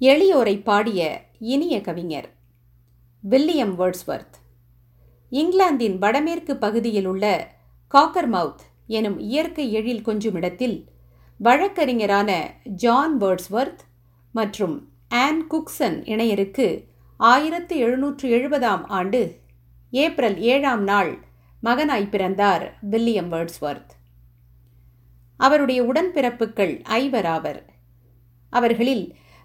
எளியோரை பாடிய இனிய கவிஞர் வில்லியம் வேர்ட்ஸ்வர்த் இங்கிலாந்தின் வடமேற்கு பகுதியில் உள்ள காக்கர்மவுத் எனும் இயற்கை எழில் கொஞ்சும் இடத்தில் வழக்கறிஞரான ஜான் வேர்ட்ஸ்வர்த் மற்றும் ஆன் குக்சன் இணையருக்கு ஆயிரத்து எழுநூற்று எழுபதாம் ஆண்டு ஏப்ரல் ஏழாம் நாள் மகனாய் பிறந்தார் வில்லியம் வேர்ட்ஸ்வர்த் அவருடைய உடன்பிறப்புகள் ஐவராவர் அவர்களில்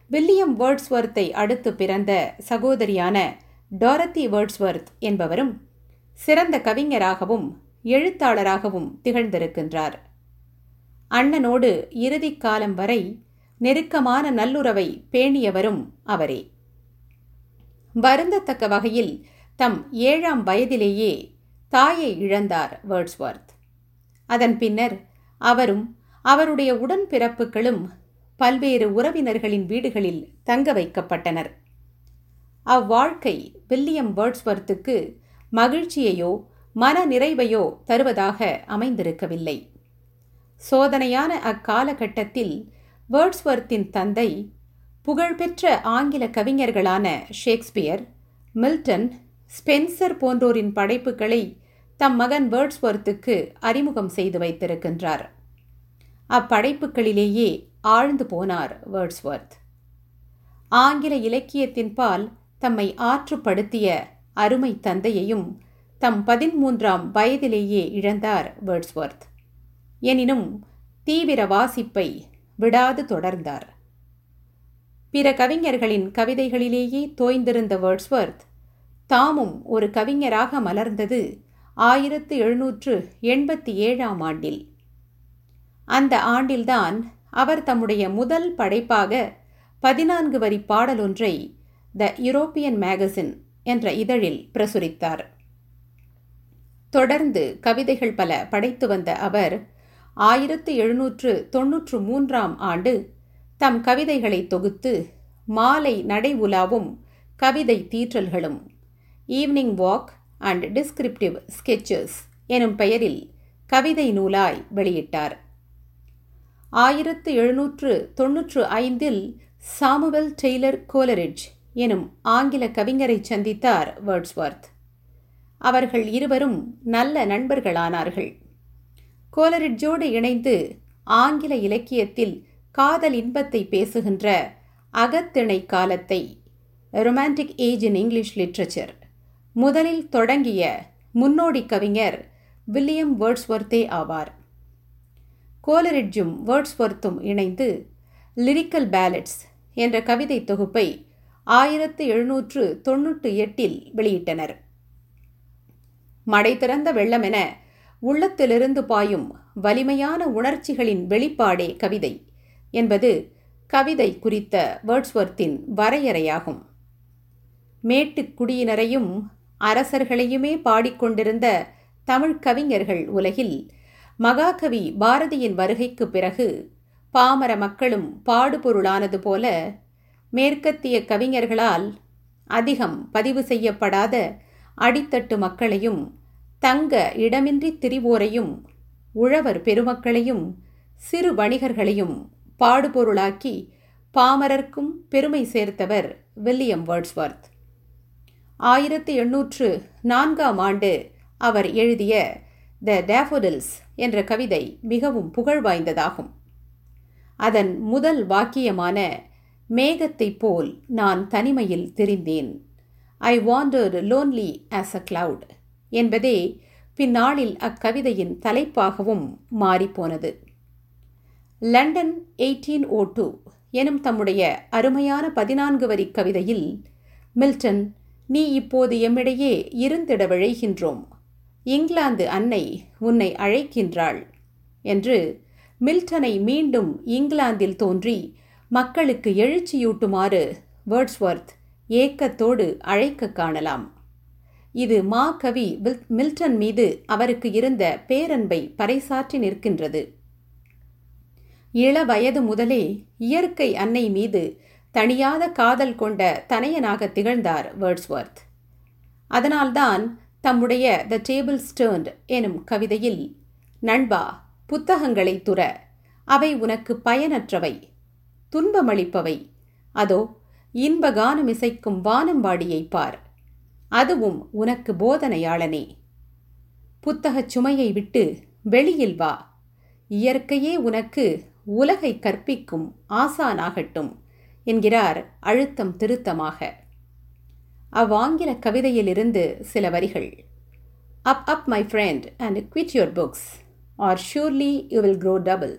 வில்லியம் வேர்ட்ஸ்வர்த்தை அடுத்து பிறந்த சகோதரியான டாரத்தி வேர்ட்ஸ்வர்த் என்பவரும் சிறந்த கவிஞராகவும் எழுத்தாளராகவும் திகழ்ந்திருக்கின்றார். அண்ணனோடு இறுதி காலம் வரை நெருக்கமான நல்லுறவை பேணியவரும் அவரே. வருந்தத்தக்க வகையில் தம் ஏழாம் வயதிலேயே தாயை இழந்தார் வேர்ட்ஸ்வர்த். அதன் பின்னர் அவரும் அவருடைய உடன்பிறப்புகளும் பல்வேறு உறவினர்களின் வீடுகளில் தங்க வைக்கப்பட்டனர். அவ்வாழ்க்கை வில்லியம் வேர்ட்ஸ்வர்த்துக்கு மகிழ்ச்சியையோ மன நிறைவையோ தருவதாக அமைந்திருக்கவில்லை. சோதனையான அக்காலகட்டத்தில் வேர்ட்ஸ்வர்த்தின் தந்தை புகழ்பெற்ற ஆங்கில கவிஞர்களான ஷேக்ஸ்பியர் மில்டன் ஸ்பென்சர் போன்றோரின் படைப்புகளை தம் மகன் வேர்ட்ஸ்வர்த்துக்கு அறிமுகம் செய்து வைத்திருக்கின்றார். அப்படைப்புகளிலேயே ஆழ்ந்து போனார் வேர்ட்ஸ்வர்த் ஆங்கில இலக்கியத்தின் பால் தம்மை ஆற்றுப்படுத்திய அருமை தந்தையையும் தம் பதிமூன்றாம் வயதிலேயே இழந்தார் வேர்ட்ஸ்வர்த் எனினும் தீவிர வாசிப்பை விடாது தொடர்ந்தார். பிற கவிஞர்களின் கவிதைகளிலேயே தோய்ந்திருந்த வேர்ட்ஸ்வர்த் தாமும் ஒரு கவிஞராக மலர்ந்தது ஆயிரத்து எழுநூற்று எண்பத்தி ஏழாம் ஆண்டில். அந்த ஆண்டில்தான் அவர் தம்முடைய முதல் படைப்பாக பதினான்கு வரி பாடலொன்றை த யூரோப்பியன் மேகசின் என்ற இதழில் பிரசுரித்தார். தொடர்ந்து கவிதைகள் பல படைத்து வந்த அவர் ஆயிரத்து எழுநூற்று தொன்னூற்று மூன்றாம் ஆண்டு தம் கவிதைகளை தொகுத்து மாலை நடை உலாவும் கவிதை தீற்றல்களும் evening walk and descriptive sketches எனும் பெயரில் கவிதை நூலாய் வெளியிட்டார். ஆயிரத்து எழுநூற்று தொன்னூற்று ஐந்தில் சாமுவல் டெய்லர் கோலரிட்ஜ் எனும் ஆங்கில கவிஞரை சந்தித்தார் வேர்ட்ஸ்வர்த். அவர்கள் இருவரும் நல்ல நண்பர்களானார்கள். கோலரிட்ஜோடு இணைந்து ஆங்கில இலக்கியத்தில் காதல் இன்பத்தை பேசுகின்ற அகத்திணை காலத்தை romantic age in English literature முதலில் தொடங்கிய முன்னோடி கவிஞர் வில்லியம் வேர்ட்ஸ்வர்த்தே ஆவார். கோலரிட்ஜும் வேர்ட்ஸ்வர்த்தும் இணைந்து லிரிக்கல் பேலட்ஸ் என்ற கவிதை தொகுப்பை ஆயிரத்து எழுநூற்று தொன்னூற்று எட்டில் வெளியிட்டனர். மடை திறந்த வெள்ளமென உள்ளத்திலிருந்து பாயும் வலிமையான உணர்ச்சிகளின் வெளிப்பாடே கவிதை என்பது கவிதை குறித்த வேர்ட்ஸ்வர்த்தின் வரையறையாகும். மேட்டுக்குடியினரையும் அரசர்களையுமே பாடிக்கொண்டிருந்த தமிழ் கவிஞர்கள் உலகில் மகாகவி பாரதியின் வருகைக்கு பிறகு பாமர மக்களும் பாடுபொருளானது போல மேற்கத்திய கவிஞர்களால் அதிகம் பதிவு செய்யப்படாத அடித்தட்டு மக்களையும் தங்க இடமின்றி திரிவோரையும் உழவர் பெருமக்களையும் சிறு வணிகர்களையும் பாடுபொருளாக்கி பாமரர்க்கும் பெருமை சேர்த்தவர் வில்லியம் வேர்ட்ஸ்வர்த். ஆயிரத்தி எண்ணூற்று நான்காம் ஆண்டு அவர் எழுதிய த டேஃபோடில்ஸ் என்ற கவிதை மிகவும் புகழ் வாய்ந்ததாகும். அதன் முதல் வாக்கியமான மேகத்தைப் போல் நான் தனிமையில் தெரிந்தேன். I wander lonely as a cloud என்பதே பின்னாளில் அக்கவிதையின் தலைப்பாகவும் மாறிப்போனது. லண்டன் எயிட்டீன் ஓ டூ எனும் தம்முடைய அருமையான பதினான்கு வரி கவிதையில் மில்டன் நீ இப்போது எம்மிடையே இருந்திட விழைகின்றோம். இங்கிலாந்து அன்னை உன்னை அழைக்கின்றாள் என்று மில்டனை மீண்டும் இங்கிலாந்தில் தோன்றி மக்களுக்கு எழுச்சியூட்டுமாறு வேர்ட்ஸ்வர்த் ஏக்கத்தோடு அழைக்க காணலாம். இது மா கவி மில்டன் மீது அவருக்கு இருந்த பேரன்பை பறைசாற்றி நிற்கின்றது. இள வயது முதலே இயற்கை அன்னை மீது தணியாத காதல் கொண்ட தனையனாக திகழ்ந்தார் வேர்ட்ஸ்வர்த். அதனால்தான் தம்முடைய த டேபிள் ஸ்டேர்ன்ட் எனும் கவிதையில் நண்பா புத்தகங்களை துற. அவை உனக்கு பயனற்றவை. துன்பமளிப்பவை. அதோ இன்ப கானமிசைக்கும் வானம்பாடியை பார். அதுவும் உனக்கு போதனையாளனே. புத்தகச் சுமையை விட்டு வெளியில் வா. இயற்கையே உனக்கு உலகை கற்பிக்கும் ஆசானாகட்டும் என்கிறார் அழுத்தம் திருத்தமாக. அவ்வாங்கில கவிதையிலிருந்து சில வரிகள். Up up my friend and quit your books or surely you will grow double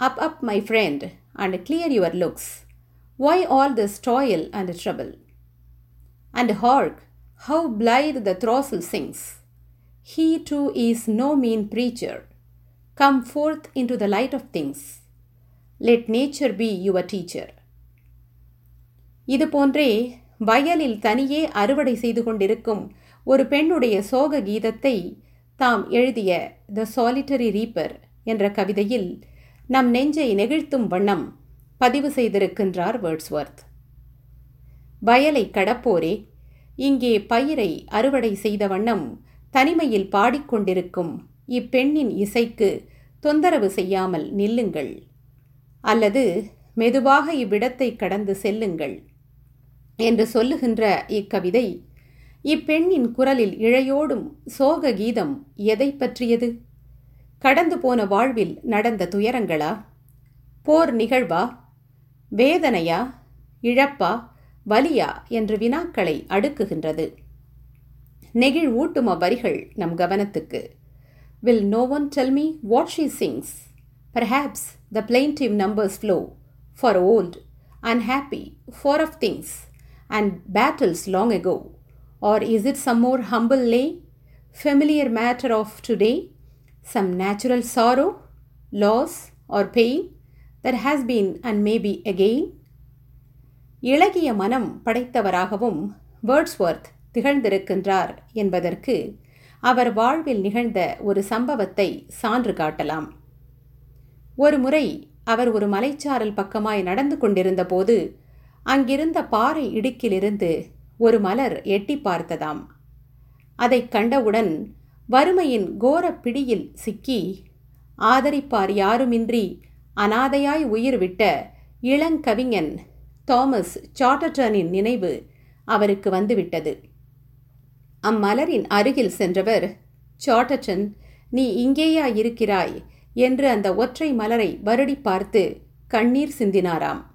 up up my friend and clear your looks why all this toil and trouble and hark how blithe the throstle sings he too is no mean preacher come forth into the light of things let nature be your teacher இது போன்றே வயலில் தனியே அறுவடை செய்து கொண்டிருக்கும் ஒரு பெண்ணுடைய சோக கீதத்தை தாம் எழுதிய த சாலிட்டரி ரீப்பர் என்ற கவிதையில் நம் நெஞ்சை நெகிழ்த்தும் வண்ணம் பதிவு செய்திருக்கின்றார் வேர்ட்ஸ்வர்த். வயலை கடப்போரே இங்கே பயிரை அறுவடை செய்த வண்ணம் தனிமையில் பாடிக்கொண்டிருக்கும் இப்பெண்ணின் இசைக்கு தொந்தரவு செய்யாமல் நில்லுங்கள். அல்லது மெதுவாக இவ்விடத்தை கடந்து செல்லுங்கள். என்று சொல்லுகின்ற இக்கவிதை இப்பெண்ணின் குரலில் இழையோடும் சோக கீதம் எதை பற்றியது? கடந்து போன வாழ்வில் நடந்த துயரங்களா? போர் நிகழ்வா? வேதனையா? இழப்பா? வலியா? என்று வினாக்களை அடுக்குகின்றது. நெகிழ் ஊட்டும் அவ்வரிகள் நம் கவனத்துக்கு. Will no one tell me what she sings perhaps the plaintive numbers flow for old unhappy far off things and battles long ago? Or is it some more humble lay, familiar matter of today, some natural sorrow, loss, or pain that has been and may be again? இளகிய மனம் படைத்தவராகவும் Wordsworth திகழ்ந்திருக்கின்றார் என்பதற்கு அவர் வாழ்வில் நிகழ்ந்த ஒரு சம்பவத்தை சான்று காட்டலாம் ஒரு முறை அவர் ஒரு மலைச்சாரல் பக்கமாய் நடந்து கொண்டிருந்தபோது போது அங்கிருந்த பாறை இடுக்கிலிருந்து ஒரு மலர் எட்டி பார்த்ததாம். அதைக் கண்டவுடன் வறுமையின் கோர பிடியில் சிக்கி ஆதரிப்பார் யாருமின்றி அனாதையாய் உயிர் விட்ட இளங்கவிஞன் தாமஸ் சாட்டர்டனின் நினைவு அவருக்கு வந்துவிட்டது. அம்மலரின் அருகில் சென்றவர் சாட்டர்டன் நீ இங்கேயா இருக்கிறாய் என்று அந்த ஒற்றை மலரை வருடி பார்த்து கண்ணீர் சிந்தினாராம்.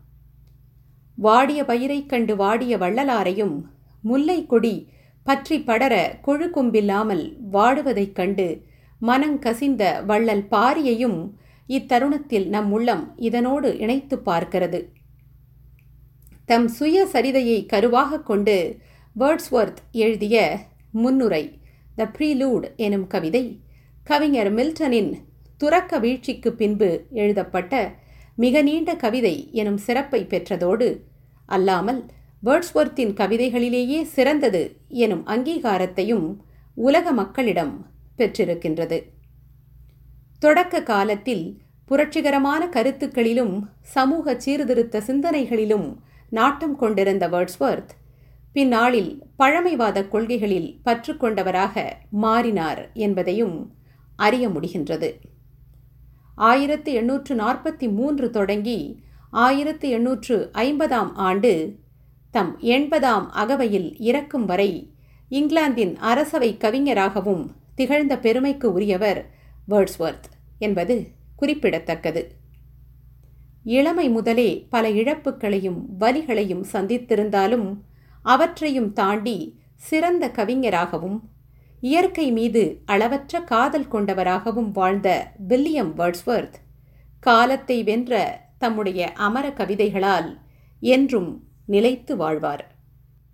வாடிய பயிரைக் கண்டு வாடிய வள்ளலாரையும் முல்லை கொடி பற்றி படர கொழுக்கும்பில்லாமல் வாடுவதைக் கண்டு மனங்கசிந்த வள்ளல் பாரியையும் இத்தருணத்தில் நம் உள்ளம் இதனோடு இணைத்து பார்க்கிறது. தம் சுய சரிதையை கருவாக கொண்டு வேர்ட்ஸ்வர்த் எழுதிய முன்னுரை த ப்ரீலூட் எனும் கவிதை கவிஞர் மில்டனின் துறக்க வீழ்ச்சிக்கு பின்பு எழுதப்பட்ட மிக நீண்ட கவிதை எனும் சிறப்பை பெற்றதோடு அல்லாமல் வேர்ட்ஸ்வர்த்தின் கவிதைகளிலேயே சிறந்தது எனும் அங்கீகாரத்தையும் உலக மக்களிடம் பெற்றிருக்கின்றது. தொடக்க காலத்தில் புரட்சிகரமான கருத்துக்களிலும் சமூக சீர்திருத்த சிந்தனைகளிலும் நாட்டம் கொண்டிருந்த வேர்ட்ஸ்வர்த் பின்னாளில் பழமைவாத கொள்கைகளில் பற்றுக்கொண்டவராக மாறினார் என்பதையும் அறிய முடிகின்றது. ஆயிரத்து எண்ணூற்று நாற்பத்தி மூன்று தொடங்கி ஆயிரத்து எண்ணூற்று ஐம்பதாம் ஆண்டு தம் எண்பதாம் அகவையில் இறக்கும் வரை இங்கிலாந்தின் அரசவை கவிஞராகவும் திகழ்ந்த பெருமைக்கு உரியவர் வேர்ட்ஸ்வர்த் என்பது குறிப்பிடத்தக்கது. இளமை முதலே பல இழப்புகளையும் வலிகளையும் சந்தித்திருந்தாலும் அவற்றையும் தாண்டி சிறந்த கவிஞராகவும் இயற்கை மீது அளவற்ற காதல் கொண்டவராகவும் வாழ்ந்த வில்லியம் வேர்ட்ஸ்வர்த் காலத்தை வென்ற தம்முடைய அமர கவிதைகளால் என்றும் நிலைத்து வாழ்வார்.